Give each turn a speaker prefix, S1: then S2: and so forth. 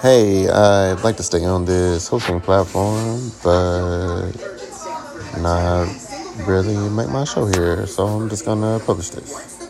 S1: Hey, I'd like to stay on this hosting platform, but not really make my show here, so I'm just gonna publish this.